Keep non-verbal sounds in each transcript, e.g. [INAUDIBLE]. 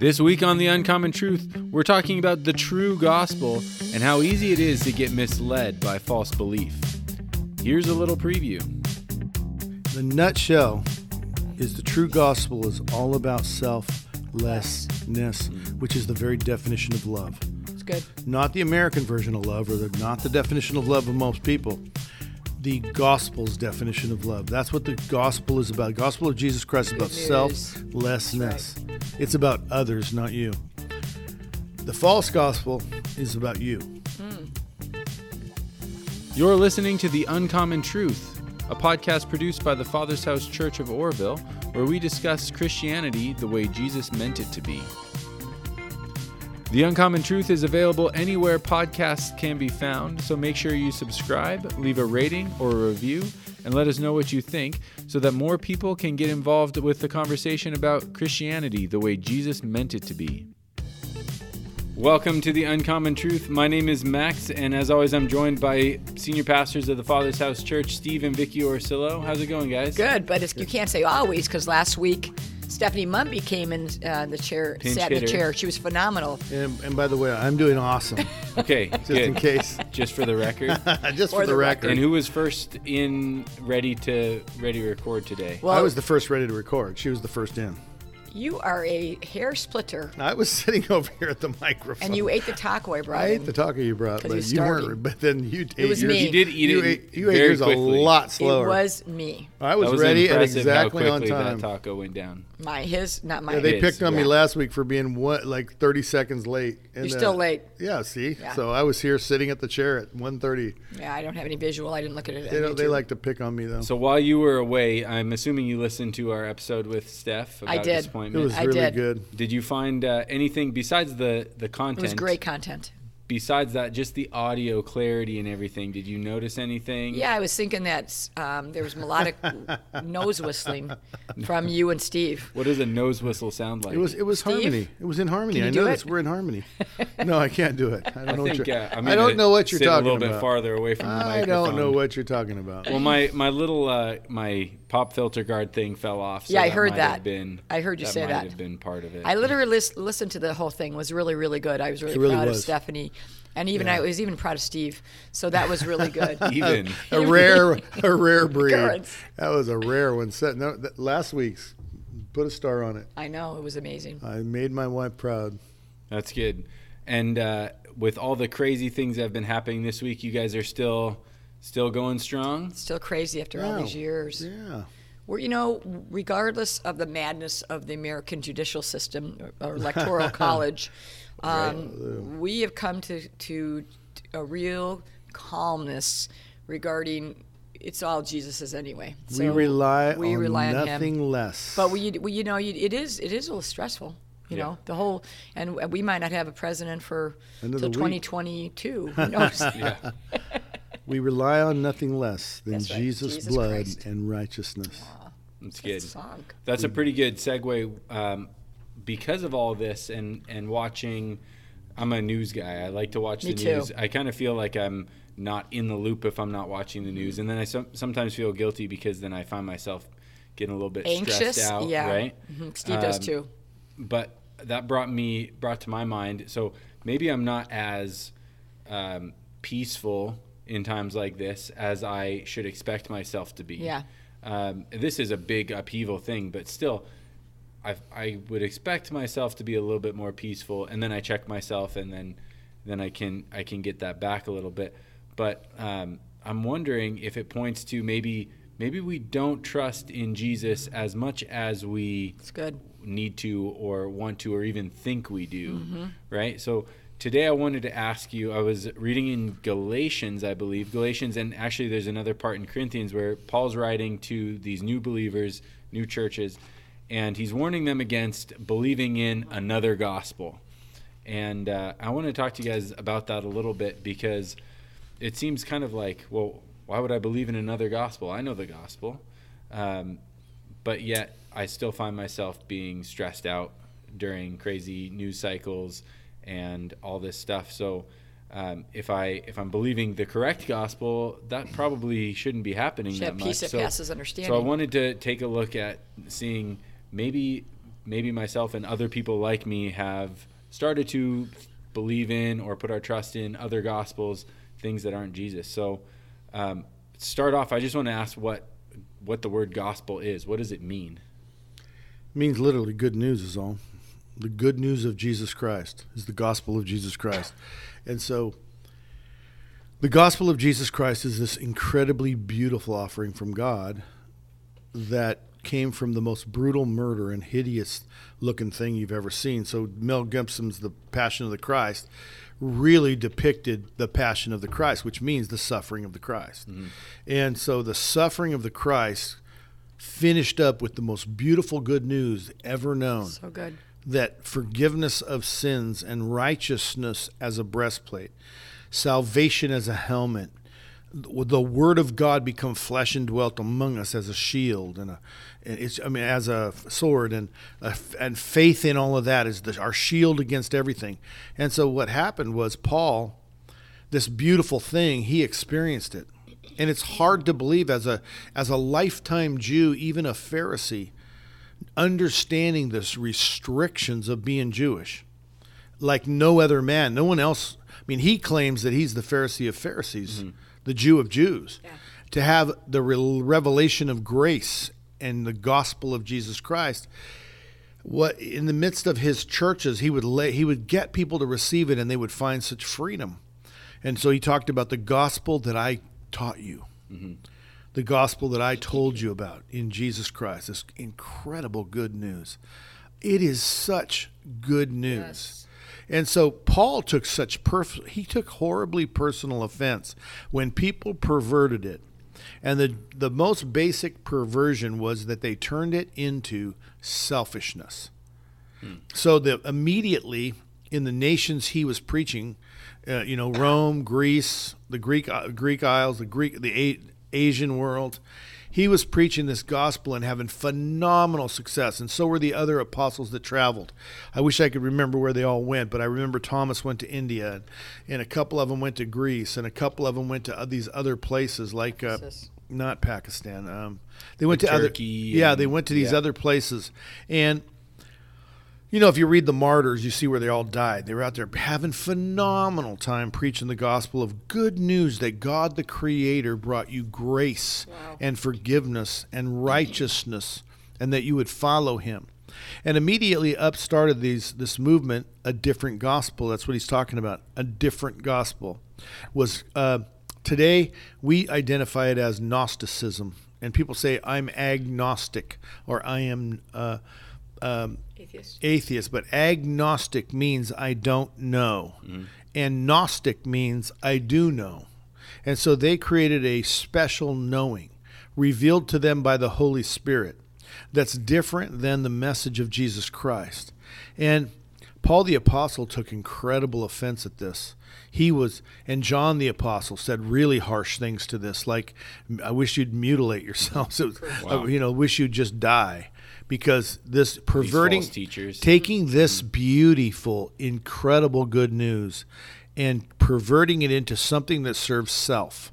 This week on The Uncommon Truth, we're talking about the true gospel and how easy it is to get misled by false belief. Here's a little preview. The nutshell is the true gospel is all about selflessness, which is the very definition of love. It's good. Not the American version of love, or the, not the definition of love of most people. The gospel's definition of love. That's what the gospel is about. The gospel of Jesus Christ is about news. selflessness. It's about others, not you. The false gospel is about you. Hmm. You're listening to The Uncommon Truth, a podcast produced by the Father's House Church of Oroville, where we discuss Christianity the way Jesus meant it to be. The Uncommon Truth is available anywhere podcasts can be found, so make sure you subscribe, leave a rating or a review, and let us know what you think so that more people can get involved with the conversation about Christianity the way Jesus meant it to be. Welcome to the Uncommon Truth. My name is Max, and as always, I'm joined by senior pastors of the Father's House Church, Steve and Vicki Orsillo. How's it going, guys? Good, but it's, you can't say always because last week Stephanie Mumby came in uh, the chair, Pinch sat in the chair. She was phenomenal. And, and by the way, I'm doing awesome, [LAUGHS] Okay, [LAUGHS] just good. in case. Just for the record. [LAUGHS] just For for the the record. and who was first in, ready to ready to record today? Well, I was the first ready to record. She was the first in. You are a hair splitter, I was [LAUGHS] sitting over here at the microphone. and you ate the taco I brought I ate the taco you brought, but you you weren't. But then you ate was yours. me. You did eat You it ate, you ate very yours quickly. a lot It was me. I was, was ready and exactly how on time. that taco went down. My his, not my. Yeah, they It picked is, on me last week for being what, like 30 seconds late. And, You're still uh, late. Yeah, see? Yeah. So I was here sitting at the chair at 1.30. Yeah, I don't have any visual. I didn't look at it. They, don't, they like to pick on me, though. So while you were away, I'm assuming you listened to our episode with Steph about I did. It disappointment. was I really did. good. Did you find uh, anything besides the the content? It content? was great content. Besides that, just the audio clarity and everything. Did you notice anything? Yeah, I was thinking that um, there was melodic [LAUGHS] nose whistling from you and Steve. What does a nose whistle sound like? It was it was Steve? harmony. It was in harmony. Can you I do noticed it? we're in harmony. [LAUGHS] no, I can't do it. I don't I know think what you're. uh, I'm I don't know what you're sit talking a little about. bit farther away from the I microphone. don't know what you're talking about. Well, my my little uh, my pop filter guard thing fell off. So Yeah, I that heard that. Been, I heard you that say might that. Have been part of it. I literally lis- listened to the whole thing. It was really, really good. I was really, really proud of. Stephanie, and even I was even proud of Steve. So that was really good. [LAUGHS] even a rare, [LAUGHS] a rare breed. Occurrence. That was a rare one. Set no, that, last week's. Put a star on it. I know it was amazing. I made my wife proud. that's good. And uh, with all the crazy things that have been happening this week, you guys are still still going strong. Still crazy after all these years. Yeah. We're, you know, regardless of the madness of the American judicial system or, or electoral [LAUGHS] college, um, we have come to, to a real calmness regarding it's all Jesus's anyway. we rely we on rely on nothing him. less. But we, we you know, it is it is a little stressful. You Yeah. know, the whole, and we might not have a president for End of till the week. 2022. Who knows? [LAUGHS] Yeah. [LAUGHS] we rely on nothing less than right. Jesus' Jesus blood Christ. and righteousness. That's good. Song. That's a pretty good segue. Um, because of all this and and watching, I'm a news guy. I like to watch Me the too. news. I kind of feel like I'm not in the loop if I'm not watching the news, and then I some, sometimes feel guilty because then I find myself getting a little bit Anxious, stressed out. yeah. Right. Mhm. Steve does Um, too. But that brought me brought to my mind. So maybe I'm not as um, peaceful in times like this as I should expect myself to be. Yeah. Um, this is a big upheaval thing, but still, I I would expect myself to be a little bit more peaceful, and then I check myself, and then then I can I can get that back a little bit. But um, I'm wondering if it points to maybe maybe we don't trust in Jesus as much as we need to or want to or even think we do Mm-hmm. right so today i wanted to ask you i was reading in galatians i believe. Galatians and actually there's another part in corinthians where paul's writing to these new believers new churches and he's warning them against believing in another gospel. And uh, i want to talk to you guys about that a little bit because it seems kind of like well why would i believe in another gospel? I know the gospel um, but yet I still find myself being stressed out during crazy news cycles and all this stuff. So um, if I if I'm believing the correct gospel, that probably shouldn't be happening Should that have much. peace that so, passes so I wanted to take a look at seeing maybe maybe myself and other people like me have started to believe in or put our trust in other gospels, things that aren't Jesus. So, um, start off, I just want to ask what what the word gospel is. What does it mean? It means literally good news is all. The good news of Jesus Christ is the gospel of Jesus Christ. And so the gospel of Jesus Christ is this incredibly beautiful offering from God that came from the most brutal murder and hideous looking thing you've ever seen. So Mel Gibson's The Passion of the Christ really depicted the passion of the Christ, which means the suffering of the Christ. Mm-hmm. And so the suffering of the Christ finished up with the most beautiful good news ever known. So good. That forgiveness of sins and righteousness as a breastplate, salvation as a helmet, the word of God become flesh and dwelt among us as a shield and a, it's I mean as a sword and a, and faith in all of that is the, our shield against everything. And so what happened was Paul, this beautiful thing, he experienced it, and it's hard to believe as a as a lifetime Jew, even a Pharisee, understanding this restrictions of being Jewish, like no other man, no one else. I mean, he claims that he's the Pharisee of Pharisees. Mm-hmm the Jew of Jews, yeah. to have the revelation of grace and the gospel of Jesus Christ. What in the midst of his churches, he would lay, he would get people to receive it, and they would find such freedom. And so he talked about the gospel that I taught you, mm-hmm. The gospel that I told you about in Jesus Christ. This incredible good news. It is such good news. Yes. And so Paul took such perf- he took horribly personal offense when people perverted it. And the the most basic perversion was that they turned it into selfishness. Hmm. So that immediately in the nations he was preaching, uh, you know, Rome, Greece, the Greek uh, Greek Isles, the Greek the A- Asian world, he was preaching this gospel and having phenomenal success, and so were the other apostles that traveled. I wish I could remember where they all went, but I remember Thomas went to India, and a couple of them went to Greece, and a couple of them went to these other places like. Uh, not Pakistan. Um, they went like to Turkey other, yeah, they went to these yeah. other places, and you know, if you read the martyrs, you see where they all died. They were out there having phenomenal time preaching the gospel of good news that God the Creator brought you grace wow. and forgiveness and righteousness, and that you would follow Him. And immediately up started these this movement, a different gospel. That's what he's talking about. A different gospel was uh, today we identify it as Gnosticism, and people say I'm agnostic or I am. Uh, um, atheist. Atheist, but agnostic means I don't know, mm-hmm. and Gnostic means I do know. And so they created a special knowing revealed to them by the Holy Spirit that's different than the message of Jesus Christ. And Paul the Apostle took incredible offense at this. He was, and John the Apostle said really harsh things to this, like, I wish you'd mutilate yourselves. [LAUGHS] wow. you know, wish you'd just die because this perverting teachers. taking this mm-hmm. beautiful incredible good news and perverting it into something that serves self.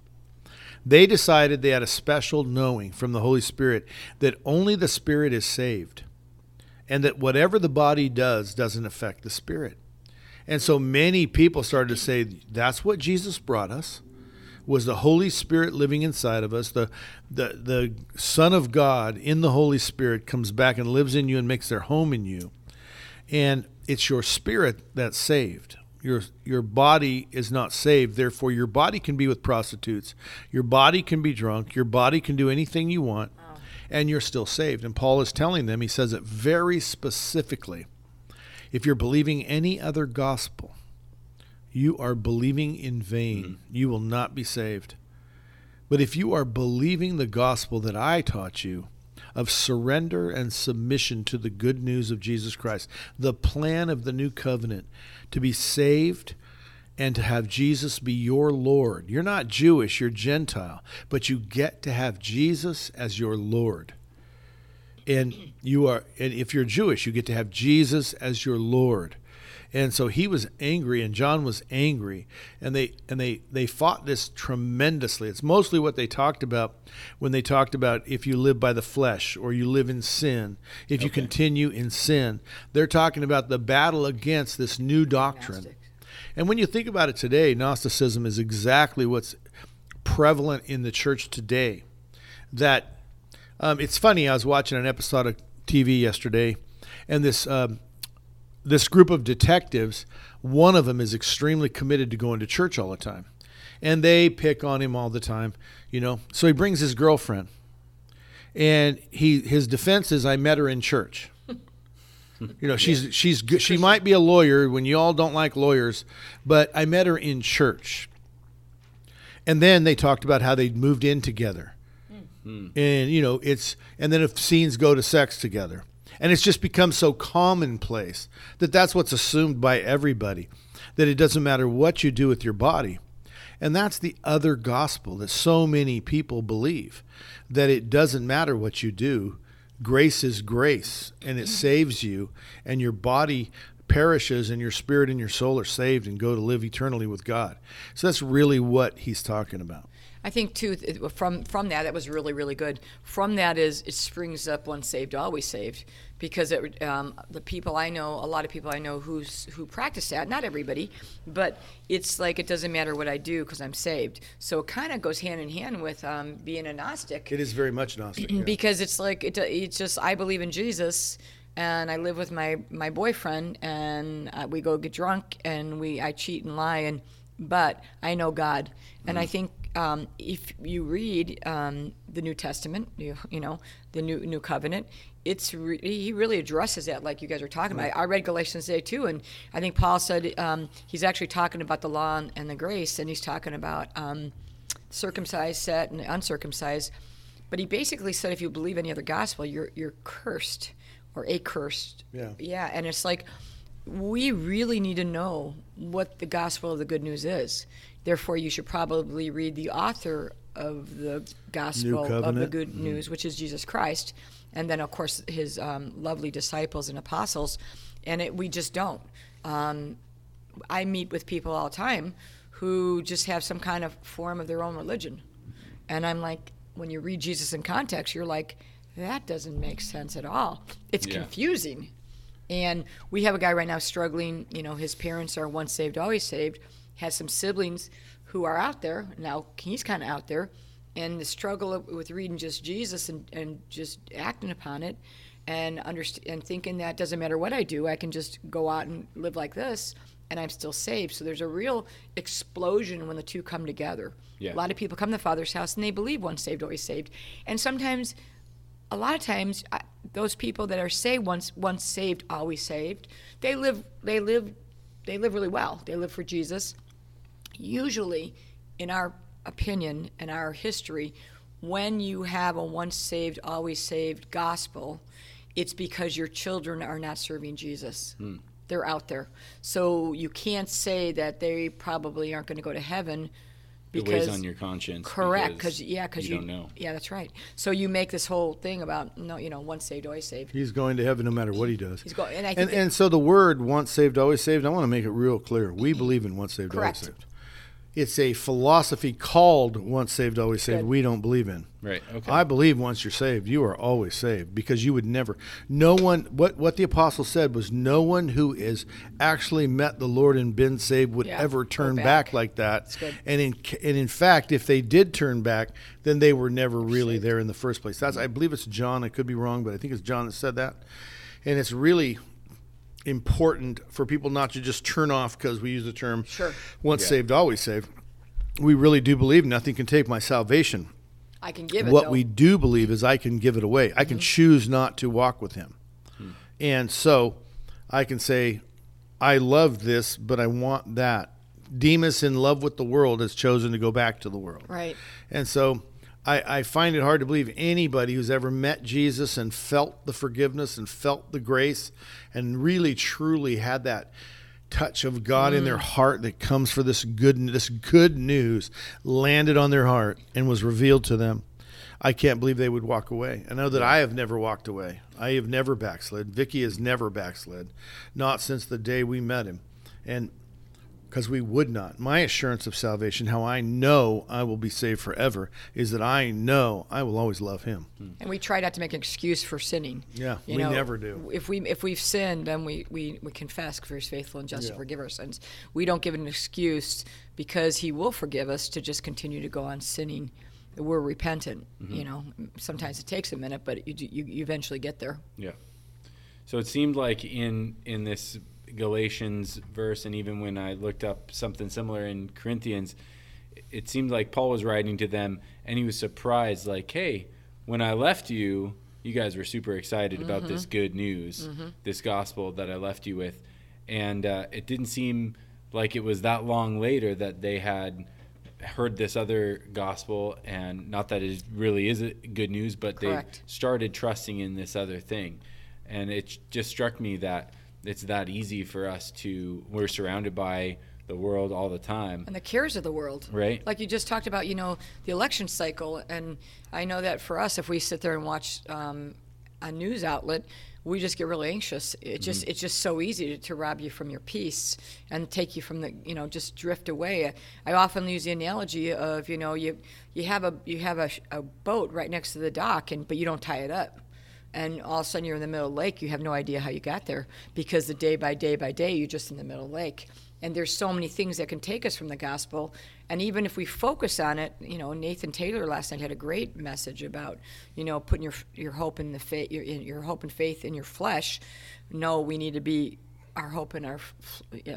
They decided they had a special knowing from the holy spirit that only the spirit is saved and that whatever the body does doesn't affect the spirit. And so many people started to say that's what jesus brought us was the Holy Spirit living inside of us. The, the, the Son of God in the Holy Spirit comes back and lives in you and makes their home in you. And it's your spirit that's saved. Your, your body is not saved. Therefore, your body can be with prostitutes. Your body can be drunk. Your body can do anything you want. Oh. And you're still saved. And Paul is telling them, he says it very specifically. If you're believing any other gospel, you are believing in vain. Mm-hmm. You will not be saved. But if you are believing the gospel that I taught you, of surrender and submission to the good news of Jesus Christ, the plan of the new covenant to be saved and to have Jesus be your Lord. You're not Jewish, you're Gentile, but you get to have Jesus as your Lord. And you are and if you're Jewish, you get to have Jesus as your Lord and so he was angry and John was angry. And they and they they fought this tremendously. It's mostly what they talked about when they talked about if you live by the flesh or you live in sin if you continue in sin. They're talking about the battle against this new doctrine. Gnostics. and when you think about it today gnosticism is exactly what's prevalent in the church today. That um, it's funny i was watching an episode of tv yesterday and this um, this group of detectives, one of them is extremely committed to going to church all the time. And they pick on him all the time, you know. So he brings his girlfriend. And he his defense is I met her in church. [LAUGHS] You know, she's she's good. She might be a lawyer when you all don't like lawyers, but I met her in church. And then they talked about how they moved in together. Hmm. And you know, it's and then if scenes go to sex together. And it's just become so commonplace that that's what's assumed by everybody that it doesn't matter what you do with your body. And that's the other gospel that so many people believe that it doesn't matter what you do. Grace is grace and it saves you, and your body perishes, and your spirit and your soul are saved and go to live eternally with God. So that's really what he's talking about. I think too from from that that was really really good. From that is it springs up once saved always saved because it, um, the people I know, a lot of people I know who's who practice that. Not everybody, but it's like it doesn't matter what I do because I'm saved. So it kind of goes hand in hand with um, being a Gnostic It is very much Gnostic. yeah. because it's like it, it's just I believe in Jesus and I live with my my boyfriend and uh, we go get drunk and we I cheat and lie and but I know God and I think um, if you read um, the New Testament you, you know the new New Covenant it's re- he really addresses that like you guys are talking about I read Galatians today too and I think Paul said um, he's actually talking about the law and, and the grace and he's talking about um, circumcised set and uncircumcised but he basically said if you believe any other gospel, you're you're cursed or accursed. Yeah. Yeah, and it's like we really need to know what the gospel of the good news is. Therefore, you should probably read the author of the gospel of the Covenant. good news, which is Jesus Christ, and then of course his um, lovely disciples and apostles. And it, we just don't. Um, I meet with people all the time who just have some kind of form of their own religion. And I'm like, when you read Jesus in context, you're like, that doesn't make sense at all. It's Yeah. confusing. And we have a guy right now struggling. You know, his parents are once saved, always saved. Has some siblings who are out there now. He's kind of out there, and the struggle with reading just Jesus and, and just acting upon it, and underst- and thinking that doesn't matter what I do, I can just go out and live like this, and I'm still saved. So there's a real explosion when the two come together. Yeah. A lot of people come to the Father's house and they believe once saved, always saved, and sometimes a lot of times I, those people that are say once once saved always saved they live they live they live really well they live for jesus usually in our opinion and our history when you have a once saved always saved gospel it's because your children are not serving jesus hmm. they're out there so you can't say that they probably aren't going to go to heaven It because weighs on your conscience. Correct, because yeah, because you, you, don't know. Yeah, that's right. So you make this whole thing about no, you know, once saved, always saved. He's going to heaven no matter what he does. He's going, and I think And, that- and so the word once saved, always saved, I want to make it real clear. We mm-hmm. believe in once saved, Correct. always saved. It's a philosophy called once saved, always saved. Good. We don't believe in. Right. Okay. I believe once you're saved, you are always saved because you would never. No one. What what the apostle said was, no one who is actually met the Lord and been saved would Yeah, ever turn back. back. like that. That's good. And in and in fact, if they did turn back, then they were never really there in the first place. That's I believe it's John. I could be wrong, but I think it's John that said that. And it's really important for people not to just turn off because we use the term Sure. once Yeah. saved, always saved. We really do believe nothing can take my salvation I can give it. what though. we do believe is I can give it away. I can mm-hmm. choose not to walk with him. Hmm. And so I can say, I love this, but I want that. Demas, in love with the world, has chosen to go back to the world. Right. And so I, I find it hard to believe anybody who's ever met Jesus and felt the forgiveness and felt the grace and really truly had that touch of God in their mm. heart that comes for this good this good news landed on their heart and was revealed to them. I can't believe they would walk away. I know that I have never walked away. I have never backslid. Vicki has never backslid, not since the day we met him, and because we would not. My assurance of salvation, how I know I will be saved forever, is that I know I will always love Him. And we try not to make an excuse for sinning. Yeah, You we never do. If we if we've sinned, then we we, we confess, for He's faithful and just to forgive our sins. We don't give an excuse because He will forgive us to just continue to go on sinning. We're repentant. Mm-hmm. You know, sometimes it takes a minute, but you, you you eventually get there. Yeah. So it seemed like in in this Galatians verse, and even when I looked up something similar in Corinthians, it seemed like Paul was writing to them, and he was surprised, like, "Hey, when I left you, you guys were super excited about this good news, this gospel that I left you with," and uh, it didn't seem like it was that long later that they had heard this other gospel and not that it really is good news but they started trusting in this other thing. And it just struck me that it's that easy for us to we're surrounded by the world all the time and the cares of the world. Right. Like you just talked about, you know, the election cycle, and I know that for us, if we sit there and watch um, a news outlet, we just get really anxious. It just Mm-hmm. it's just so easy to, to rob you from your peace and take you from the you know just drift away. I often use the analogy of you know you you have a you have a, a boat right next to the dock and but you don't tie it up and all of a sudden you're in the middle of the lake you have no idea how you got there because the day by day by day you're just in the middle of the lake. And there's so many things that can take us from the gospel. And even if we focus on it you know nathan taylor last night had a great message about you know putting your your hope in the faith your, your hope and faith in your flesh. No we need to be our hope and our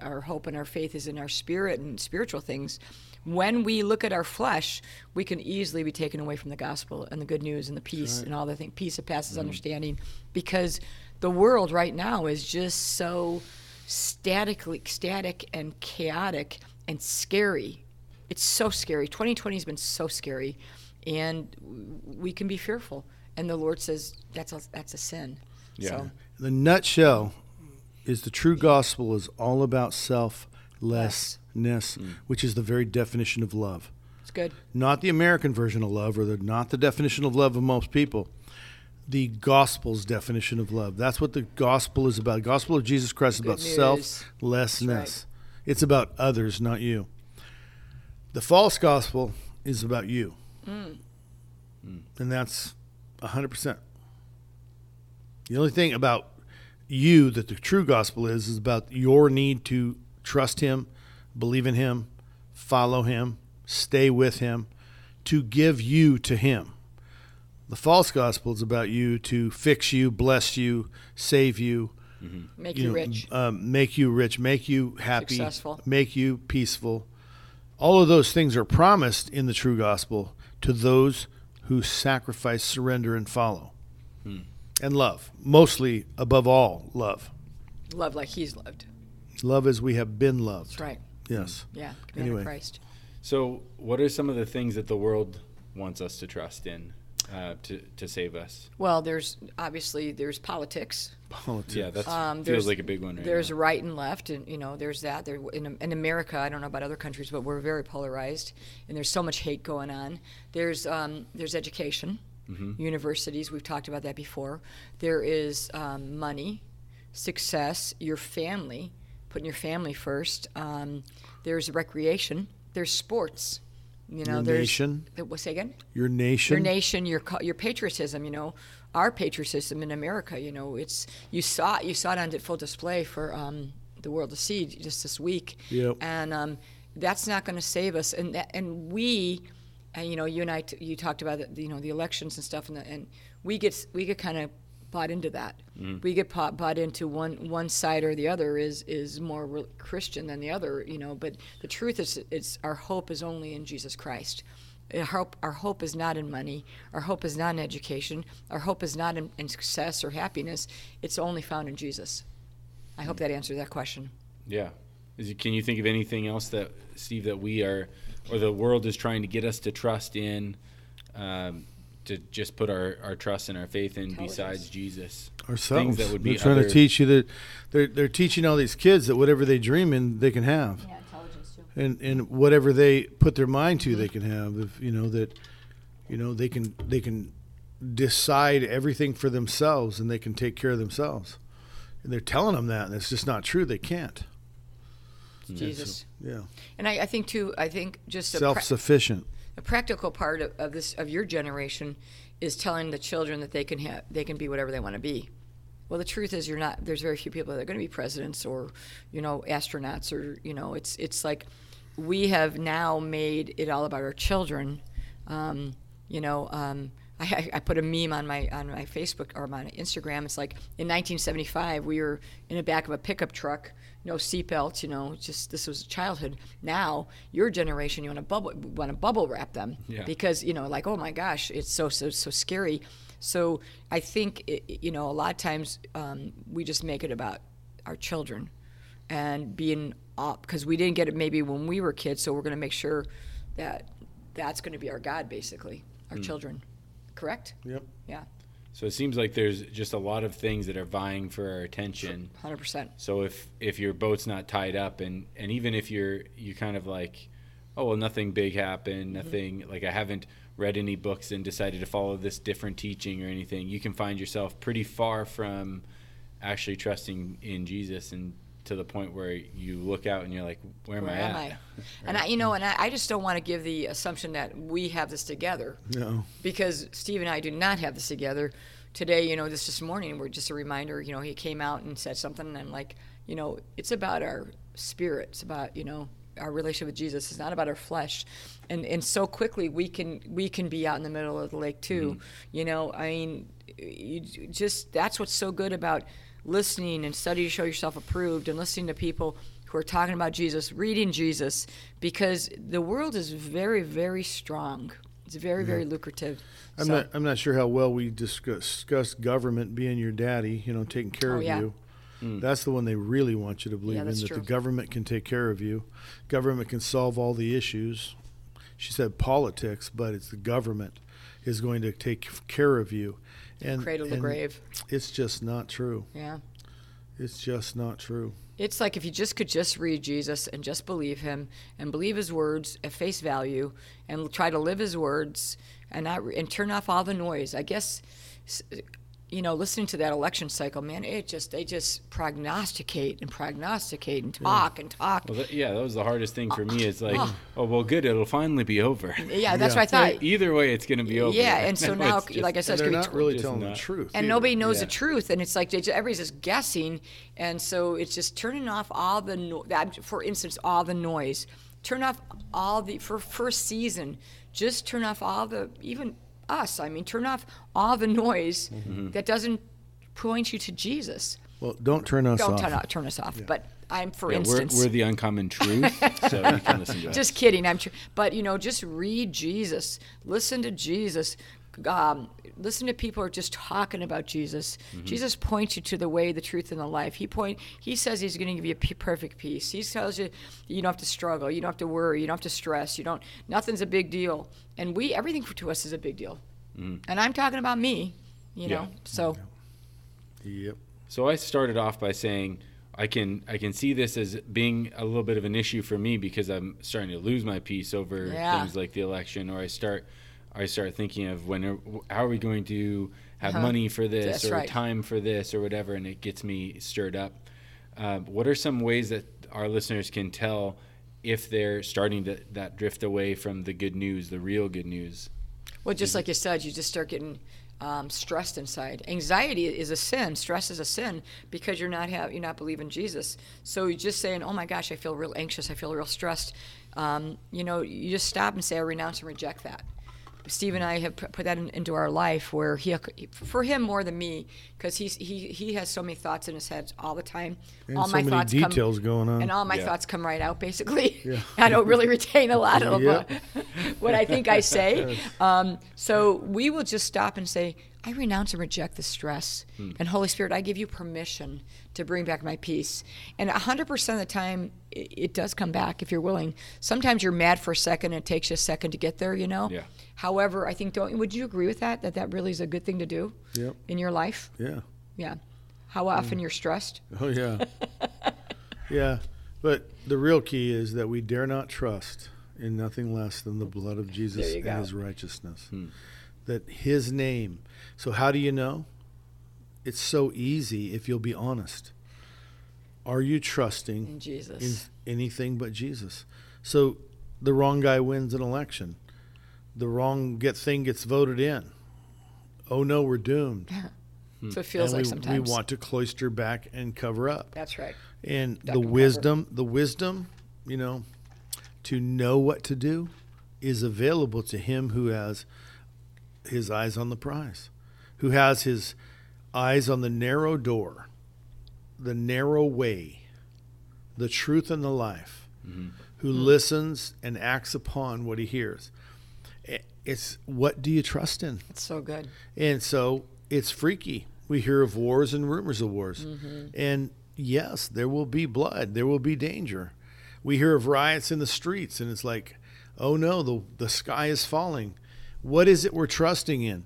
our hope and our faith is in our spirit and spiritual things when we look at our flesh, we can easily be taken away from the gospel and the good news and the peace and all the things, peace that passes mm. understanding, because the world right now is just so statically, static and chaotic and scary. It's so scary. 2020 has been so scary, and we can be fearful. And the Lord says that's a, that's a sin. Yeah. So The nutshell is the true gospel is all about selflessness, mm. which is the very definition of love. it's good. Not the American version of love, or the, not the definition of love of most people. The gospel's definition of love. That's what the gospel is about. The gospel of Jesus Christ is about news. selflessness. It's about others, not you. The false gospel is about you. Mm. And that's 100%. The only thing about you that the true gospel is is about your need to trust him, believe in him, follow him, stay with him, to give you to him. The false gospel is about you to fix you, bless you, save you, Make you, know, rich. um, make you rich, make you happy, Successful. make you peaceful. All of those things are promised in the true gospel to those who sacrifice, surrender, and follow. And love. Mostly, above all, love. Love like He's loved. Love as we have been loved. That's right. Yes. Yeah. Command Anyway. Christ. so what are some of the things that the world wants us to trust in uh, to, to save us Well, there's obviously there's politics. Politics. yeah that Um, feels there's- like a big one right there's now. right and left, and you know there's that. There in, in America, I don't know about other countries, but we're very polarized, and there's so much hate going on. There's um, there's education, Mm-hmm. universities. We've talked about that before. There is um, money, success, your family, putting your family first. Um, there's recreation. There's sports. You know, Your there's nation. Uh, What say again? Your nation. your nation, your your patriotism. You know, our patriotism in America. You know, it's you saw you saw it on full display for um, the world to see just this week. Yep. And um, that's not going to save us. And that, and we, and you know, you and I, t- you talked about the, you know the elections and stuff, and, the, and we get we get kind of bought into that. We get bought, bought into one one side or the other is is more re- Christian than the other, you know. But the truth is, it's our hope is only in Jesus Christ. Our hope, our hope is not in money. Our hope is not in education. Our hope is not in, in success or happiness. It's only found in Jesus. I hope that answers that question. Yeah. Is it, can you think of anything else that Steve that we are, or the world is trying to get us to trust in, um, to just put our, our trust and our faith in besides Jesus? Ourselves. Things that would be they're trying other- to teach you that they're, they're teaching all these kids that whatever they dream in, they can have. Yeah, intelligence too. and and whatever they put their mind to, they can have. If you know that You know, they can they can decide everything for themselves and they can take care of themselves. And they're telling them that, and it's just not true. They can't. Jesus. Yeah, And I, I think too. I think just a pra- a practical part of, of this of your generation is telling the children that they can have they can be whatever they want to be. Well, the truth is, you're not. There's very few people that are going to be presidents or, you know, astronauts or you know. It's it's like we have now made it all about our children. Um, you know, um, I, I put a meme on my on my Facebook or my Instagram. It's like in 1975 we were in the back of a pickup truck, no seatbelts. You know, just this was childhood. Now your generation, you want to bubble want to bubble wrap them Yeah. because you know, like oh my gosh, it's so so so scary. So I think it, you know a lot of times um, we just make it about our children and being up because we didn't get it maybe when we were kids. So we're going to make sure that that's going to be our God, basically, our children. Correct? Yep. Yeah, So it seems like there's just a lot of things that are vying for our attention. hundred percent. So if if your boat's not tied up, and and even if you're you kind of like, oh well, nothing big happened, mm-hmm. nothing like I haven't read any books and decided to follow this different teaching or anything, you can find yourself pretty far from actually trusting in Jesus and to the point where you look out and you're like, where am Where I am at? I? [LAUGHS] And I, you know, and I, I just don't want to give the assumption that we have this together. No. because Steve and I do not have this together. Today, you know, this this morning, we're just a reminder. You know, he came out and said something, and I'm like, you know, it's about our spirit. It's about you know our relationship with Jesus. It's not about our flesh, and and so quickly we can we can be out in the middle of the lake too. Mm-hmm. You know, I mean, you just that's what's so good about listening and study to show yourself approved and listening to people who are talking about Jesus, reading Jesus, because the world is very, very strong. It's very, very lucrative. I'm So- not. I'm not sure how well we discuss, discuss government being your daddy. You know, taking care Oh, of yeah. you. Hmm. That's the one they really want you to believe in. That true. the government can take care of you. Government can solve all the issues. She said politics, but it's the government is going to take care of you. And cradle to and grave. It's just not true. Yeah. It's just not true. It's like if you just could just read Jesus and just believe him and believe his words at face value and try to live his words and not and turn off all the noise. I guess you know, listening to that election cycle, man, it just they just prognosticate and prognosticate and talk and talk. Well, that, yeah, that was the hardest thing for me. It's like, oh. oh well, good, it'll finally be over. Yeah, that's Yeah. what I thought. Either way, it's going to be over. Yeah, [LAUGHS] and so now, It's just- like I said, And it's they're not be really telling not. the truth. and either. nobody knows Yeah. the truth and it's like just, everybody's just guessing and so it's just turning off all the no- that for instance all the noise turn off all the for first season just turn off all the even us i mean turn off all the noise Mm-hmm. that doesn't point you to jesus Well, don't turn us don't off. turn, turn us off but i'm for Yeah, we're, instance we're the uncommon truth, so you can listen to [LAUGHS] us. just kidding. I'm tr- but you know, just read Jesus. Listen to Jesus. Um, listen to people who are just talking about Jesus. Jesus points you to the way, the truth, and the life. He point. He says he's going to give you a p- perfect peace. He tells you you don't have to struggle. You don't have to worry. You don't have to stress. You don't. Nothing's a big deal. And we everything to us is a big deal. And I'm talking about me. You Yeah. know. So Yep. So I started off by saying I can I can see this as being a little bit of an issue for me because I'm starting to lose my peace over Yeah. things like the election, or I start I start thinking of when are, how are we going to have Uh-huh. money for this That's or right. time for this or whatever, and it gets me stirred up. Uh, what are some ways that our listeners can tell if they're starting to that drift away from the good news, the real good news? Well, just like you said, you just start getting um, stressed inside. Anxiety is a sin. Stress is a sin because you're not have you're not believing Jesus. So you're just saying, "Oh my gosh, I feel real anxious. I feel real stressed." Um, you know, you just stop and say, "I renounce and reject that." Steve and I have put that in, into our life where he, for him more than me, because he's he he has so many thoughts in his head all the time. And all so my many thoughts details come, going on. and all my Yeah. thoughts come right out. Basically, Yeah. [LAUGHS] I don't really retain a lot of [LAUGHS] Yep. uh, [LAUGHS] what I think I say. Um, so we will just stop and say, I renounce and reject the stress. And Holy Spirit, I give you permission to bring back my peace. And 100% of the time, it, it does come back if you're willing. Sometimes you're mad for a second and it takes you a second to get there, you know? Yeah. However, I think, don't, would you agree with that? That that really is a good thing to do Yep. in your life? Yeah. Yeah. How often you're stressed? Oh yeah. [LAUGHS] yeah. But the real key is that we dare not trust in nothing less than the blood of Jesus There and go. his righteousness. Hmm. That his name. So, how do you know? It's so easy if you'll be honest. Are you trusting In in anything but Jesus? So, the wrong guy wins an election, the wrong get thing gets voted in. Oh no, we're doomed. [LAUGHS] Hmm. So it feels and like we, sometimes. we want to cloister back and cover up. That's right. And Duck the and cover. wisdom, the wisdom, you know, to know what to do is available to him who has his eyes on the prize, who has his eyes on the narrow door, the narrow way, the truth and the life, who mm-hmm. listens and acts upon what he hears. It's what do you trust in? It's so good. And so it's freaky. We hear of wars and rumors of wars. Mm-hmm. And yes, there will be blood, there will be danger. We hear of riots in the streets, and it's like, oh no, the, the sky is falling. What is it we're trusting in?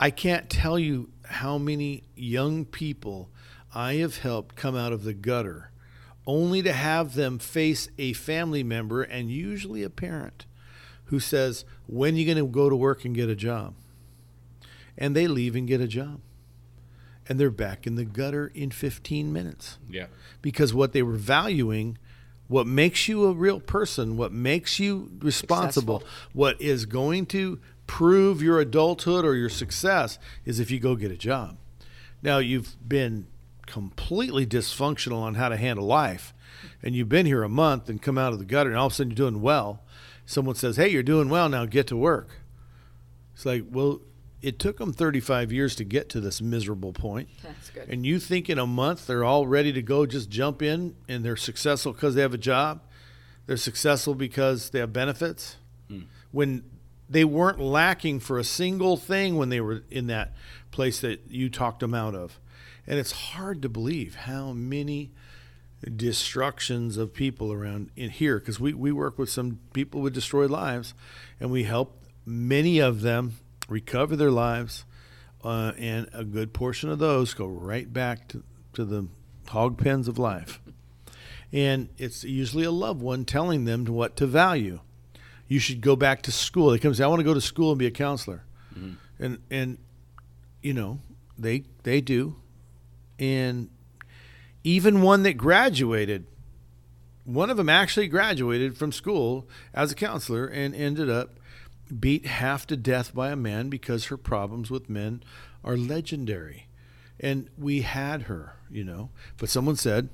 I can't tell you how many young people I have helped come out of the gutter only to have them face a family member and usually a parent who says, When are you going to go to work and get a job? And they leave and get a job. And they're back in the gutter in 15 minutes Yeah. because what they were valuing, what makes you a real person, what makes you responsible, Successful. what is going to prove your adulthood or your success is if you go get a job. Now, you've been completely dysfunctional on how to handle life, and you've been here a month and come out of the gutter, and all of a sudden you're doing well. Someone says, Hey, you're doing well now, get to work. It's like, well, it took them 35 years to get to this miserable point. That's good. And you think in a month they're all ready to go just jump in and they're successful because they have a job? They're successful because they have benefits? Hmm. When they weren't lacking for a single thing when they were in that place that you talked them out of. And it's hard to believe how many destructions of people around in here because we, we work with some people with destroyed lives and we help many of them recover their lives uh, and a good portion of those go right back to, to the hog pens of life and it's usually a loved one telling them what to value you should go back to school. They come and say i want to go to school and be a counselor. Mm-hmm. And and you know they they do. And even one that graduated one of them actually graduated from school as a counselor and ended up beat half to death by a man because her problems with men are legendary. And we had her you know. But someone said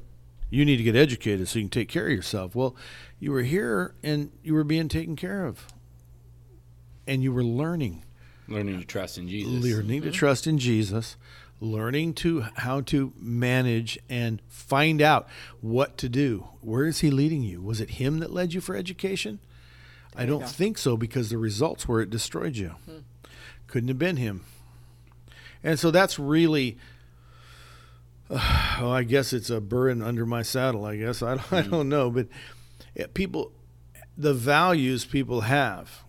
you need to get educated so you can take care of yourself. Well you were here and you were being taken care of and you were learning Learning to trust in Jesus. learning to mm-hmm. trust in Jesus, learning to how to manage and find out what to do. Where is he leading you? Was it him that led you for education? I don't think so because the results were it destroyed you. Hmm. Couldn't have been him. And so that's really [SIGHS] oh, I guess it's a burden under my saddle, I guess. I don't, I hmm. don't know, but yeah, people the values people have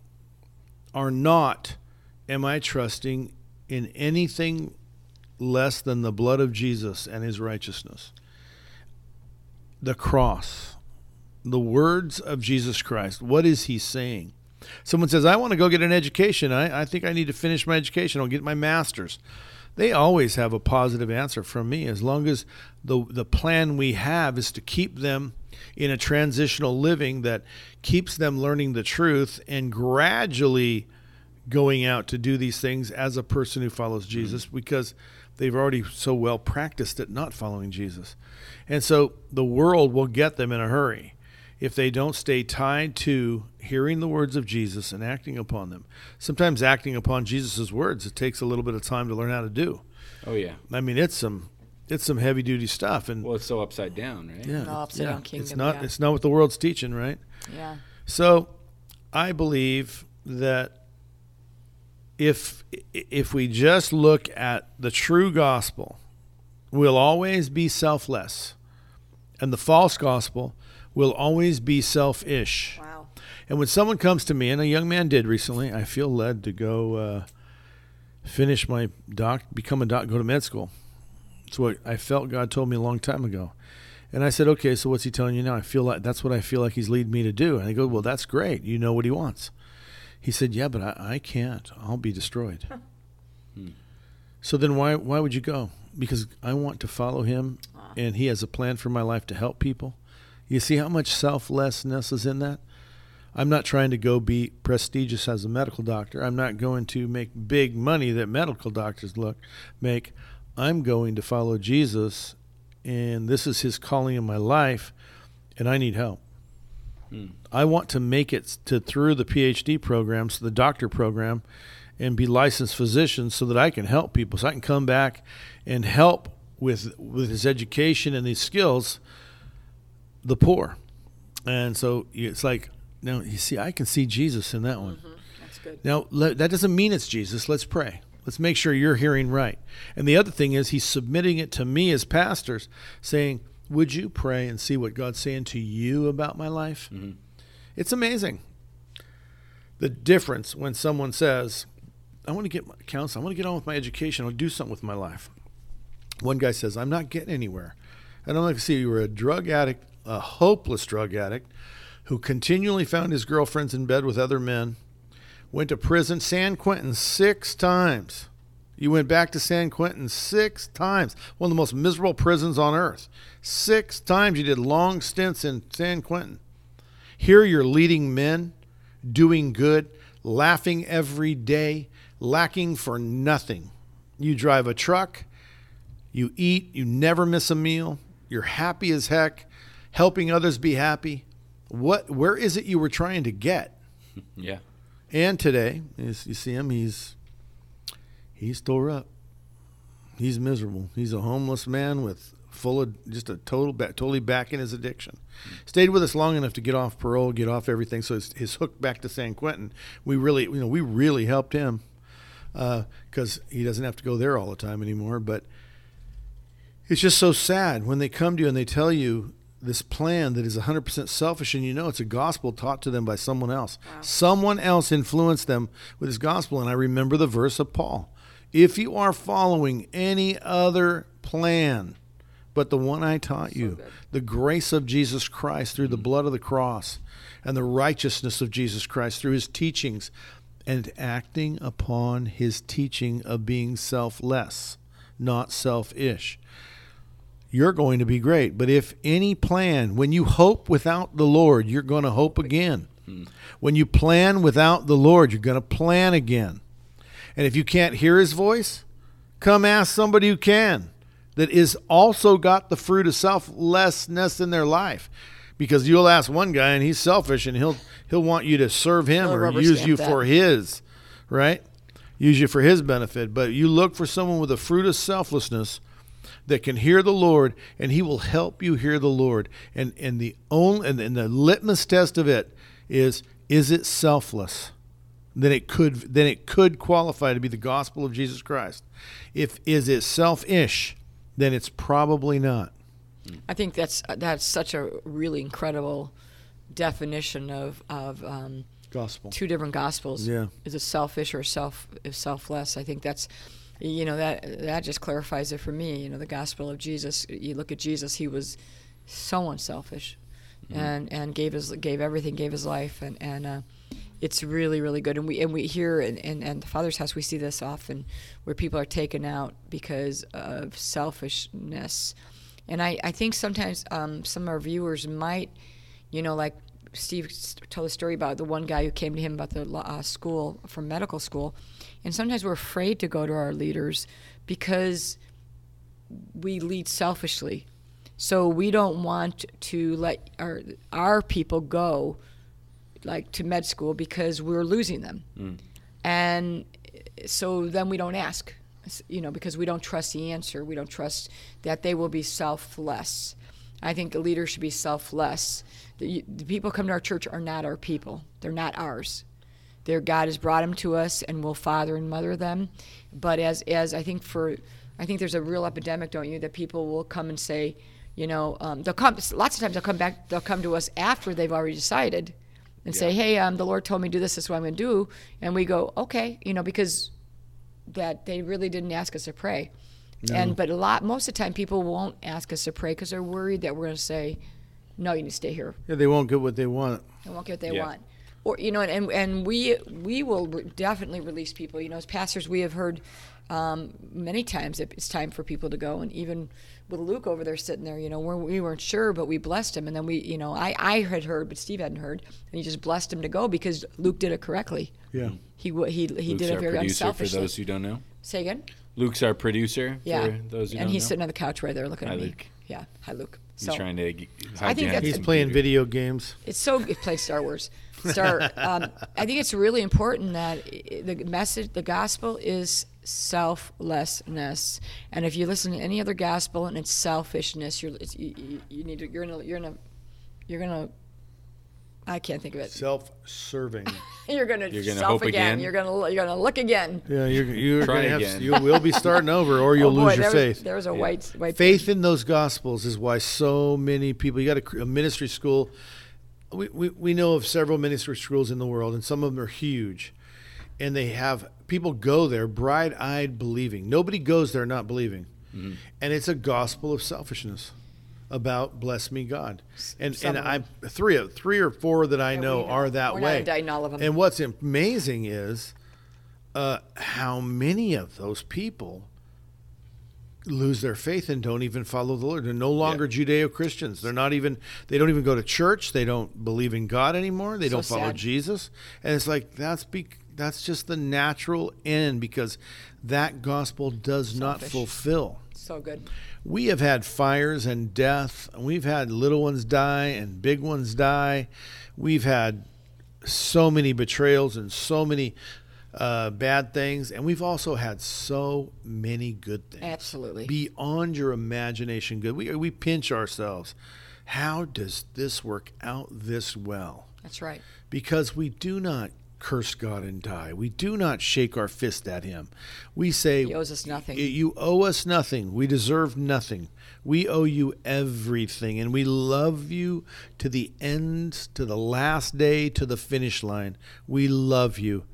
are not am I trusting in anything less than the blood of Jesus and his righteousness? The cross, the words of Jesus Christ. What is he saying? Someone says, I want to go get an education. I, I think I need to finish my education. I'll get my master's. They always have a positive answer from me. As long as the, the plan we have is to keep them in a transitional living that keeps them learning the truth and gradually going out to do these things as a person who follows mm-hmm. Jesus because they've already so well practiced at not following Jesus. And so the world will get them in a hurry if they don't stay tied to hearing the words of Jesus and acting upon them. Sometimes acting upon Jesus' words it takes a little bit of time to learn how to do. Oh yeah. I mean, it's some it's some heavy duty stuff and Well, it's so upside down, right? yeah, Oh, upside down it's not yeah. it's not what the world's teaching, right? Yeah. So, I believe that if if we just look at the true gospel, we'll always be selfless, and the false gospel will always be selfish. Wow. And when someone comes to me, and a young man did recently, I feel led to go uh, finish my doc, become a doc, go to med school. It's what I felt God told me a long time ago. And I said, okay, so what's he telling you now? I feel like that's what I feel like he's leading me to do. And I go, well, that's great. You know what he wants. He said, yeah, but I, I can't. I'll be destroyed. Hmm. So then why why would you go? Because I want to follow him, and he has a plan for my life to help people. You see how much selflessness is in that? I'm not trying to go be prestigious as a medical doctor. I'm not going to make big money that medical doctors look make. I'm going to follow Jesus and this is his calling in my life and I need help. Hmm. I want to make it to through the PhD program, so the doctor program and be licensed physician so that I can help people so I can come back and help with with his education and these skills the poor. And so it's like now, you see, I can see Jesus in that one. Mm-hmm. That's good. Now, le- that doesn't mean it's Jesus. Let's pray. Let's make sure you're hearing right. And the other thing is, he's submitting it to me as pastors, saying, Would you pray and see what God's saying to you about my life? Mm-hmm. It's amazing the difference when someone says, I want to get my counsel, I want to get on with my education, I'll do something with my life. One guy says, I'm not getting anywhere. And I'm like, to see, you were a drug addict, a hopeless drug addict who continually found his girlfriends in bed with other men, went to prison, San Quentin, six times. You went back to San Quentin six times, one of the most miserable prisons on earth. Six times you did long stints in San Quentin. Here you're leading men, doing good, laughing every day, lacking for nothing. You drive a truck, you eat, you never miss a meal, you're happy as heck, helping others be happy what where is it you were trying to get? [LAUGHS] Yeah. And today, you see him, he's he's tore up. He's miserable. He's a homeless man with full of just a total back, totally back in his addiction. Stayed with us long enough to get off parole, get off everything. So his, his hook back to San Quentin. We really, you know, we really helped him because uh, he doesn't have to go there all the time anymore. But it's just so sad when they come to you and they tell you this plan that is 100% selfish and you know it's a gospel taught to them by someone else wow. someone else influenced them with his gospel and i remember the verse of paul if you are following any other plan but the one i taught you the grace of jesus christ through the mm-hmm. blood of the cross and the righteousness of jesus christ through his teachings and acting upon his teaching of being selfless not selfish you're going to be great. But if any plan, when you hope without the Lord, you're going to hope again. Hmm. When you plan without the Lord, you're going to plan again. And if you can't hear his voice, come ask somebody who can, that is also got the fruit of selflessness in their life. Because you'll ask one guy and he's selfish and he'll he'll want you to serve him or use you that. for his, right? Use you for his benefit. But you look for someone with a fruit of selflessness that can hear the Lord, and He will help you hear the Lord. And and the only and, and the litmus test of it is is it selfless? Then it could then it could qualify to be the gospel of Jesus Christ. If is it selfish, then it's probably not. I think that's that's such a really incredible definition of of um, gospel. Two different gospels. Yeah, is it selfish or self selfless? I think that's you know that that just clarifies it for me. You know, the gospel of Jesus. You look at Jesus; he was so unselfish, mm-hmm. and and gave his gave everything, gave his life, and and uh, it's really really good. And we and we hear and and, and the Father's house we see this often, where people are taken out because of selfishness, and I I think sometimes um, some of our viewers might, you know, like Steve told a story about the one guy who came to him about the uh, school from medical school and sometimes we're afraid to go to our leaders because we lead selfishly. So we don't want to let our our people go like to med school because we're losing them. Mm. And so then we don't ask, you know, because we don't trust the answer. We don't trust that they will be selfless. I think the leader should be selfless. The, the people come to our church are not our people. They're not ours. Their God has brought them to us, and we'll father and mother them. But as as I think for, I think there's a real epidemic, don't you, that people will come and say, you know, um, they'll come. Lots of times they'll come back. They'll come to us after they've already decided, and yeah. say, hey, um, the Lord told me to do this. This is what I'm going to do, and we go, okay, you know, because that they really didn't ask us to pray. And but a lot, most of the time, people won't ask us to pray because they're worried that we're going to say, "No, you need to stay here." Yeah, they won't get what they want. They won't get what they Yeah. want. Or you know, and and we we will re- definitely release people. You know, as pastors, we have heard um, many times that it's time for people to go, and even with Luke over there sitting there, you know, we're, we weren't sure, but we blessed him, and then we, you know, I I had heard, but Steve hadn't heard, and he just blessed him to go because Luke did it correctly. Yeah. He wa- he he Luke's did it our very producer for those who don't know. Say again. Luke's our producer Yeah. for those who and he's know. sitting on the couch right there looking Hi, at me. Luke. Yeah. Hi, Luke. He's So trying to g- I think hijack that's- He's playing computer. video games. it's so it plays Star Wars. Star. [LAUGHS] um, I think it's really important that the message, the gospel, is selflessness. And if you listen to any other gospel and it's selfishness, you're it's, you, you, you need to you're gonna you're gonna you're gonna I can't think of it. Self-serving. [LAUGHS] You're gonna You're gonna self hope again? You're gonna you're gonna look again. Yeah, you're you're Try gonna have you will be starting over, or you'll [LAUGHS] oh boy, lose your there faith. there was a white white Faith in those gospels is why so many people. You got a, a ministry school. We, we we know of several ministry schools in the world, and some of them are huge, and they have people go there bright-eyed believing. Nobody goes there not believing, Mm-hmm. and it's a gospel of selfishness about bless me God. And Some and I three of three or four that I Yeah, know know. are that We're way. indicting all of them. And what's amazing is uh, how many of those people lose their faith and don't even follow the Lord. They're no longer Judeo Christians. They're not even. They don't even go to church. They don't believe in God anymore. They So don't follow sad. Jesus. And it's like that's be, that's just the natural end because that gospel does not fulfill. So good. We have had fires and death. We've had little ones die and big ones die. We've had so many betrayals and so many uh, bad things. And we've also had so many good things. Absolutely. Beyond your imagination good. We, we pinch ourselves. How does this work out this well? That's right. because we do not curse God and die. We do not shake our fist at him. We say He owes us nothing. You owe us nothing. We deserve nothing. We owe you everything and we love you to the end, to the last day, to the finish line. We love you.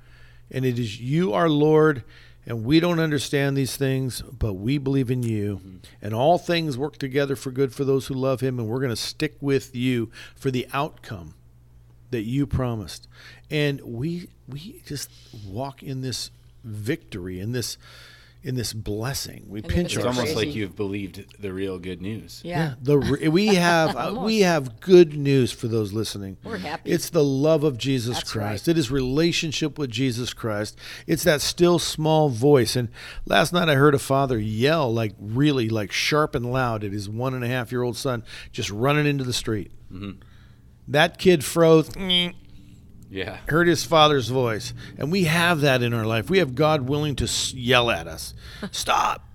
And it is you our Lord and we don't understand these things, but we believe in you. Mm-hmm. And all things work together for good for those who love him and we're going to stick with you for the outcome that you promised. And we we just walk in this victory in this in this blessing. We then pinch it's It's ourselves. almost like you've believed the real good news. Yeah. The re- we [LAUGHS] have uh, we have good news for those listening. We're happy. It's the love of Jesus That's Christ. right. It is relationship with Jesus Christ. It's that still small voice. And last night I heard a father yell like really like sharp and loud at his one and a half year old son just running into the street. Mm-hmm. That kid froze. Yeah. heard his father's voice. And we have that in our life. We have God willing to yell at us. [LAUGHS] Stop.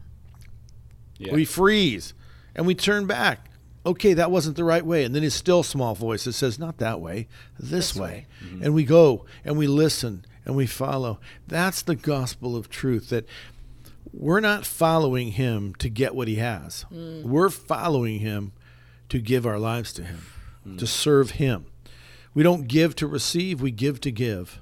Yeah. We freeze and we turn back. Okay, that wasn't the right way. And then his still small voice that says, not that way, this, This way. way. Mm-hmm. And we go and we listen and we follow. That's the gospel of truth that we're not following him to get what he has. Mm. We're following him to give our lives to him, mm. to serve him. We don't give to receive, we give to give.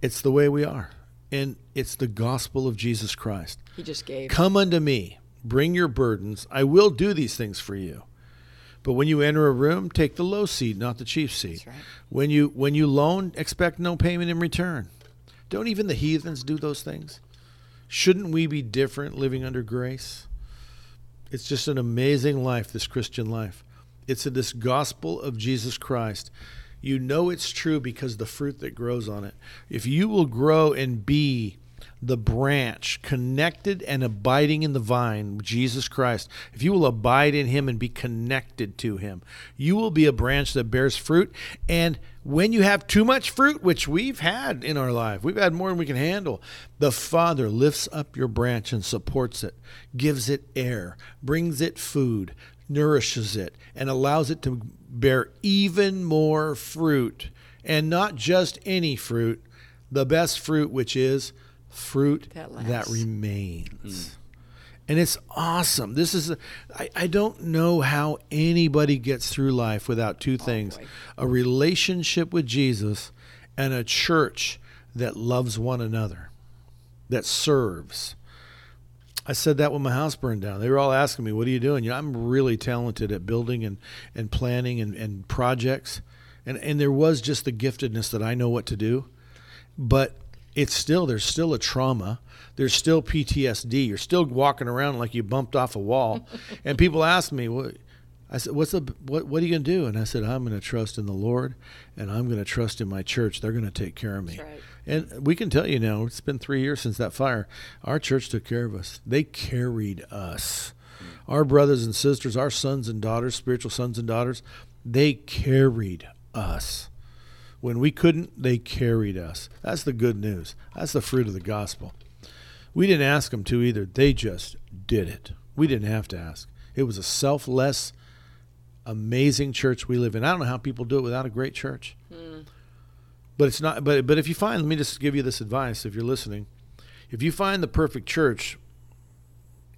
It's the way we are. And it's the gospel of Jesus Christ. He just gave. Come unto me, bring your burdens. I will do these things for you. But when you enter a room, take the low seat, not the chief seat. That's right. When you when you loan, expect no payment in return. Don't even the heathens do those things? Shouldn't we be different living under grace? It's just an amazing life, this Christian life. It's this gospel of Jesus Christ. You know it's true because the fruit that grows on it. If you will grow and be the branch connected and abiding in the vine, Jesus Christ, if you will abide in him and be connected to him, you will be a branch that bears fruit. And when you have too much fruit, which we've had in our life, we've had more than we can handle, the Father lifts up your branch and supports it, gives it air, brings it food, nourishes it, and allows it to bear even more fruit. And not just any fruit, the best fruit, which is fruit That that, lasts. remains. Mm. And it's awesome. This is, I I don't know how anybody gets through life without two oh, things boy. a relationship with Jesus and a church that loves one another, that serves. I said that when my house burned down. They were all asking me, "What are you doing?" You know, I'm really talented at building and and planning and, and projects, and and there was just the giftedness that I know what to do, but it's still there's still a trauma. There's still PTSD. You're still walking around like you bumped off a wall, [LAUGHS] and people ask me, "What?" I said, "What's the what? What are you gonna do?" And I said, "I'm gonna trust in the Lord, and I'm gonna trust in my church. They're gonna take care of me." That's right. And we can tell you now, it's been three years since that fire. Our church took care of us. They carried us. Mm. Our brothers and sisters, our sons and daughters, spiritual sons and daughters, they carried us. When we couldn't, they carried us. That's the good news. That's the fruit of the gospel. We didn't ask them to either. They just did it. We didn't have to ask. It was a selfless, amazing church we live in. I don't know how people do it without a great church. But it's not. But but if you find, let me just give you this advice. If you're listening, if you find the perfect church,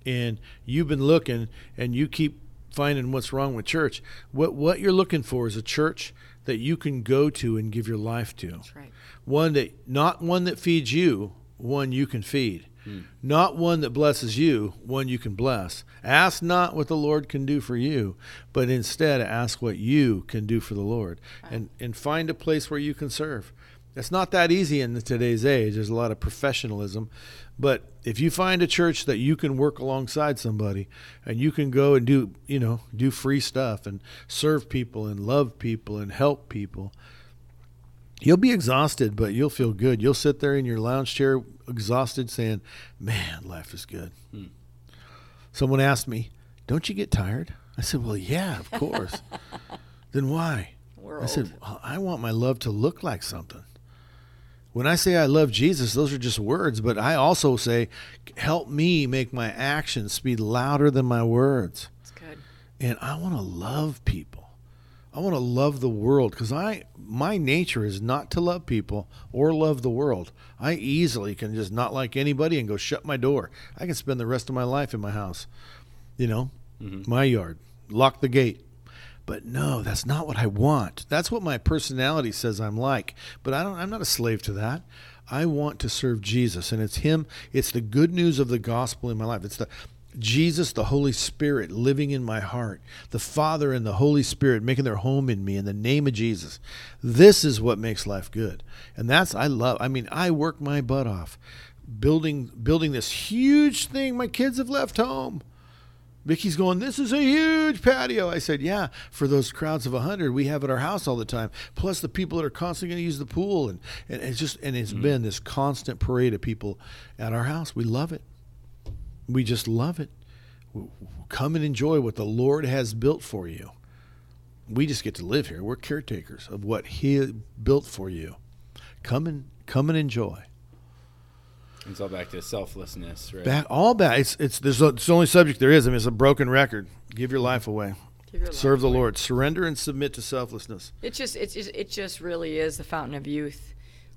and you've been looking, and you keep finding what's wrong with church, what what you're looking for is a church that you can go to and give your life to. That's right. One that not one that feeds you, one you can feed. Hmm. Not one that blesses you, one you can bless. Ask not what the Lord can do for you, but instead ask what you can do for the Lord. And and find a place where you can serve. It's not that easy in today's age. There's a lot of professionalism. But if you find a church that you can work alongside somebody and you can go and do, you know, do free stuff and serve people and love people and help people, You'll be exhausted, but you'll feel good. You'll sit there in your lounge chair, exhausted, saying, Man, life is good. Hmm. Someone asked me, Don't you get tired? I said, Well, yeah, of course. [LAUGHS] then why? We're I said, well, I want my love to look like something. When I say I love Jesus, those are just words, but I also say, Help me make my actions speak louder than my words It's good. and I want to love people. I want to love the world because I my nature is not to love people or love the world. I easily can just not like anybody and go shut my door. I can spend the rest of my life in my house, you know, mm-hmm. my yard, lock the gate. But no, that's not what I want. That's what my personality says I'm like. But I don't I'm not a slave to that. I want to serve Jesus and it's him it's the good news of the gospel in my life. It's the Jesus, the Holy Spirit, living in my heart, the Father and the Holy Spirit making their home in me in the name of Jesus. This is what makes life good. And that's I love. I mean, I work my butt off building building this huge thing. My kids have left home. Vicki's going, This is a huge patio. I said, Yeah, for those crowds of 100 we have at our house all the time. Plus the people that are constantly going to use the pool. And, and it's just, and it's mm-hmm. been this constant parade of people at our house. We love it. We just love it. W- w- Come and enjoy what the Lord has built for you. We just get to live here. We're caretakers of what He built for you. Come and come and enjoy. It's all back to selflessness, right? Back all back. It's it's there's a, it's the only subject there is. I mean, it's a broken record. Give your life away. Give your Serve life the away. Lord. Surrender and submit to selflessness. It just, it just, it just really is the fountain of youth,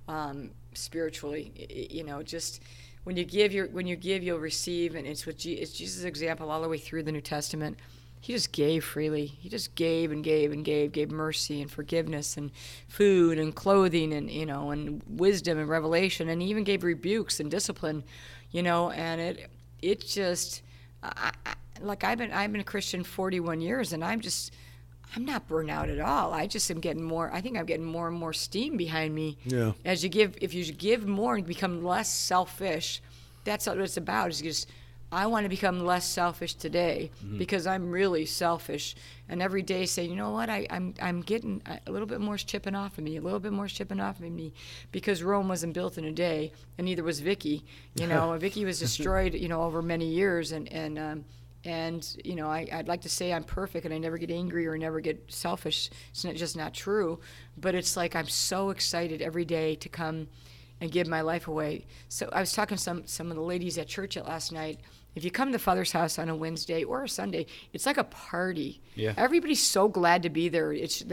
um, spiritually. I- I- you know, just when you give, your when you give, you'll receive, and it's what Je- it's Jesus' example all the way through the New Testament. He just gave freely. He just gave and gave and gave, gave mercy and forgiveness and food and clothing and you know and wisdom and revelation, and he even gave rebukes and discipline. You know, and it it just. I, I, like I've been I've been a Christian 41 years and I'm just I'm not burnt out at all. I just am getting more. I think I'm getting more and more steam behind me. Yeah. As you give, if you give more and become less selfish, that's what it's about. Is just I want to become less selfish today because I'm really selfish, and every day say, you know what, I, I'm I'm getting a little bit more chipping off of me, a little bit more chipping off of me, because Rome wasn't built in a day, and neither was Vicki. You [LAUGHS] know, Vicki was destroyed, you know, over many years, and and um, and you know I, i'd like to say i'm perfect and i never get angry or never get selfish. It's not, just not true. But it's like i'm so excited every day to come and give my life away. So i was talking to some some of the ladies at church last night. If you come to father's house on a wednesday or a sunday it's like a party. Yeah. everybody's so glad to be there. It's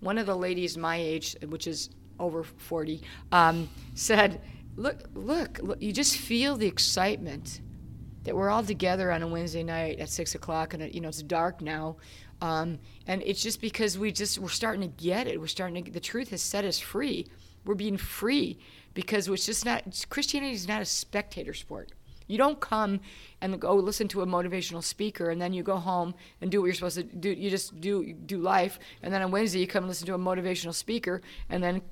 one of the ladies my age which is over 40 um, said look, look look you just feel the excitement that we're all together on a Wednesday night at six o'clock, and it, you know it's dark now, um, and it's just because we just we're starting to get it. We're starting to. The truth has set us free. We're being free because it's just not Christianity is not a spectator sport. You don't come and go listen to a motivational speaker and then you go home and do what you're supposed to do. You just do do life, and then on Wednesday you come and listen to a motivational speaker and then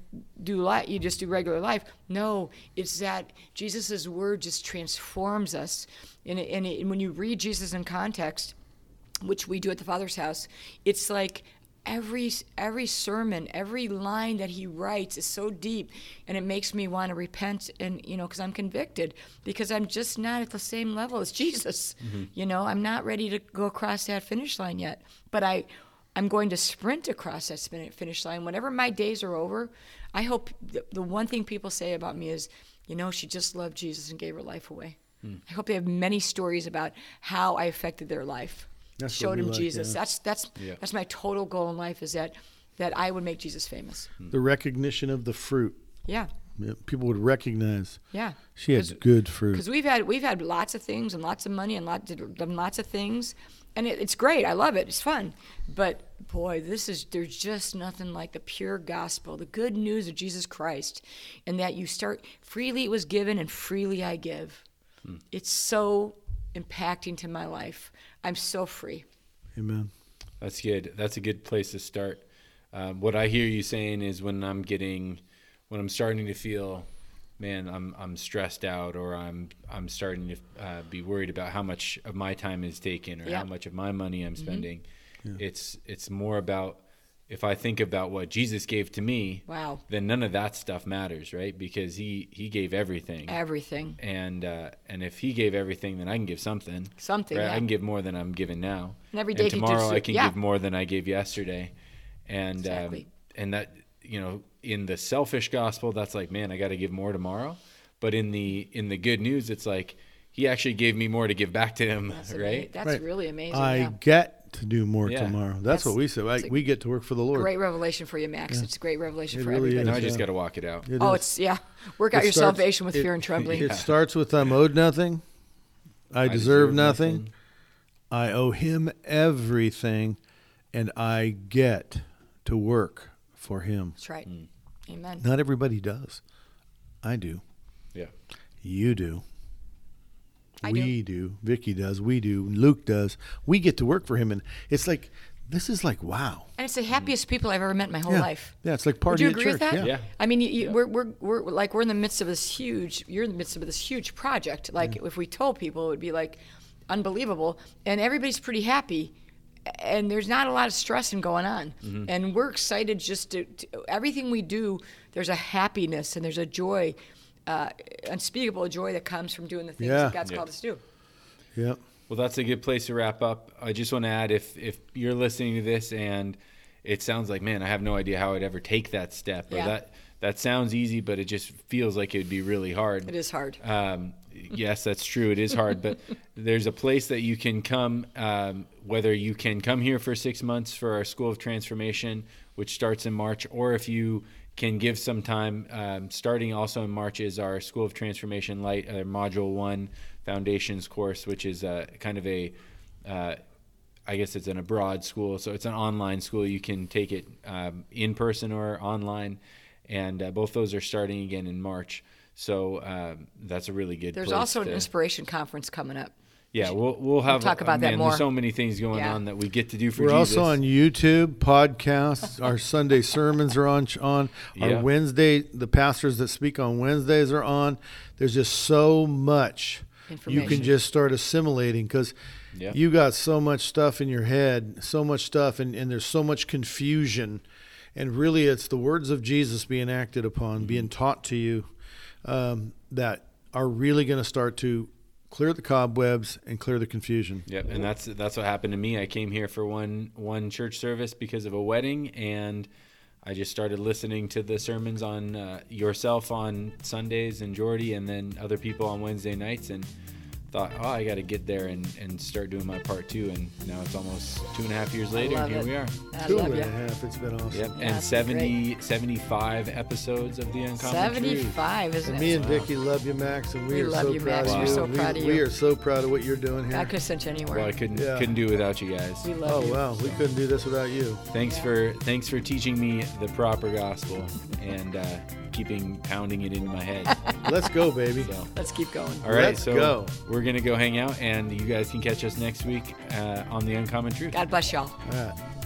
do life. You just do regular life. No, it's that Jesus' word just transforms us. And, and, and when you read Jesus in context, which we do at the Father's house, it's like every every sermon, every line that he writes is so deep, and it makes me want to repent. And you know, because I'm convicted, because I'm just not at the same level as [LAUGHS] Jesus. Mm-hmm. You know, I'm not ready to go across that finish line yet. But I, I'm going to sprint across that finish line. Whenever my days are over, I hope the, the one thing people say about me is, you know, she just loved Jesus and gave her life away. Mm. I hope they have many stories about how I affected their life. That's showed him like, Jesus. Yeah. That's that's yeah. that's my total goal in life is that that I would make Jesus famous. Hmm. The recognition of the fruit. Yeah. yeah people would recognize. Yeah. She has good fruit. Because we've had we've had lots of things and lots of money and lots done lots of things, and it, it's great. I love it. It's fun, but boy, this is there's just nothing like the pure gospel, the good news of Jesus Christ, and that you start freely it was given and freely I give. Hmm. It's so impacting to my life. I'm so free. Amen. That's good. That's a good place to start. Um, what I hear you saying is when I'm getting, when I'm starting to feel, man, I'm I'm stressed out, or I'm I'm starting to uh, be worried about how much of my time is taken, or how much of my money I'm mm-hmm. spending. Mm-hmm. Yeah. It's it's more about if I think about what Jesus gave to me, wow, then none of that stuff matters, right? Because he he gave everything, everything, and uh, and if he gave everything, then I can give something, something. Right? Yeah. I can give more than I'm giving now. And every day, and tomorrow I can yeah. give more than I gave yesterday, and um, exactly. um, and that you know in the selfish gospel, that's like, man, I got to give more tomorrow. But in the in the good news, it's like he actually gave me more to give back to him, that's [LAUGHS] right? That's right. really amazing. I yeah. get to do more yeah. tomorrow. That's, that's, what we say. Like, we get to work for the Lord. Great revelation for you, Max. Yeah. It's a great revelation it for really everybody. Now I just got to walk it out. It oh, is. it's yeah. Work out it your starts, salvation with it, fear and trembling. It starts with I'm owed nothing. I, I deserve, deserve nothing. nothing. I owe him everything, and I get to work for him. That's right. Mm. Amen. Not everybody does. I do. Yeah. You do. I we do. do. Vicki does. We do. Luke does. We get to work for him, and it's like this is like wow. And it's the happiest people I've ever met in my whole yeah. life. Yeah, it's like party Would you agree church. With that? Yeah. yeah. I mean, you, you, yeah. we're, we're we're like we're in the midst of this huge. You're in the midst of this huge project. Like if we told people, it would be like unbelievable, and everybody's pretty happy. And there's not a lot of stressing going on, mm-hmm. and we're excited just to, to everything we do. There's a happiness and there's a joy uh, unspeakable joy that comes from doing the things yeah. that God's called us to do. Yeah. Well, that's a good place to wrap up. I just want to add if if you're listening to this and it sounds like, man, I have no idea how I'd ever take that step, or yeah. that that sounds easy, but it just feels like it would be really hard. It is hard. Um, yes, that's true. It is hard, but [LAUGHS] there's a place that you can come. Um, whether you can come here for six months for our School of Transformation, which starts in March, or if you can give some time. Um, starting also in March is our School of Transformation Light, uh, Module One Foundations course, which is uh, kind of a, uh, I guess it's an abroad school, so it's an online school. You can take it um, in person or online, and uh, both those are starting again in March. So um, that's a really good. There's also an inspiration conference coming up. Yeah, we'll we'll have we'll talk about man, that more. There's so many things going yeah. on that we get to do for. We're Jesus. also on YouTube, podcasts. our Sunday sermons are on. On our yeah. Wednesday, the pastors that speak on Wednesdays are on. There's just so much you can just start assimilating because yeah. you got so much stuff in your head, so much stuff, and, and there's so much confusion. And really, it's the words of Jesus being acted upon, mm-hmm. being taught to you, um, that are really going to start to clear the cobwebs and clear the confusion. Yep, and that's that's what happened to me. I came here for one one church service because of a wedding, and I just started listening to the sermons on uh, yourself on Sundays and Jordy, and then other people on Wednesday nights, and thought, oh, I got to get there and, and start doing my part too. And now it's almost two and a half years later, and here it. we are. I two and a half. It's been awesome. Yep. Yeah, and 70, 75 episodes of the Uncommon 75, Truth. isn't and it? Me and Vicki love you, Max, and we, we are love so you, proud Max. of We're you. so we, proud of you. We are so proud of what you're doing here. I could have sent you anywhere. Well, I couldn't yeah. couldn't do it without you guys. We love oh you. wow, we couldn't do this without you. Thanks yeah. for thanks for teaching me the proper gospel and. Uh, keeping pounding it into my head. [LAUGHS] Let's go, baby. So, Let's keep going. all right, Let's so go. we're gonna go hang out, and you guys can catch us next week uh, on the Uncommon Truth. God bless y'all. All right.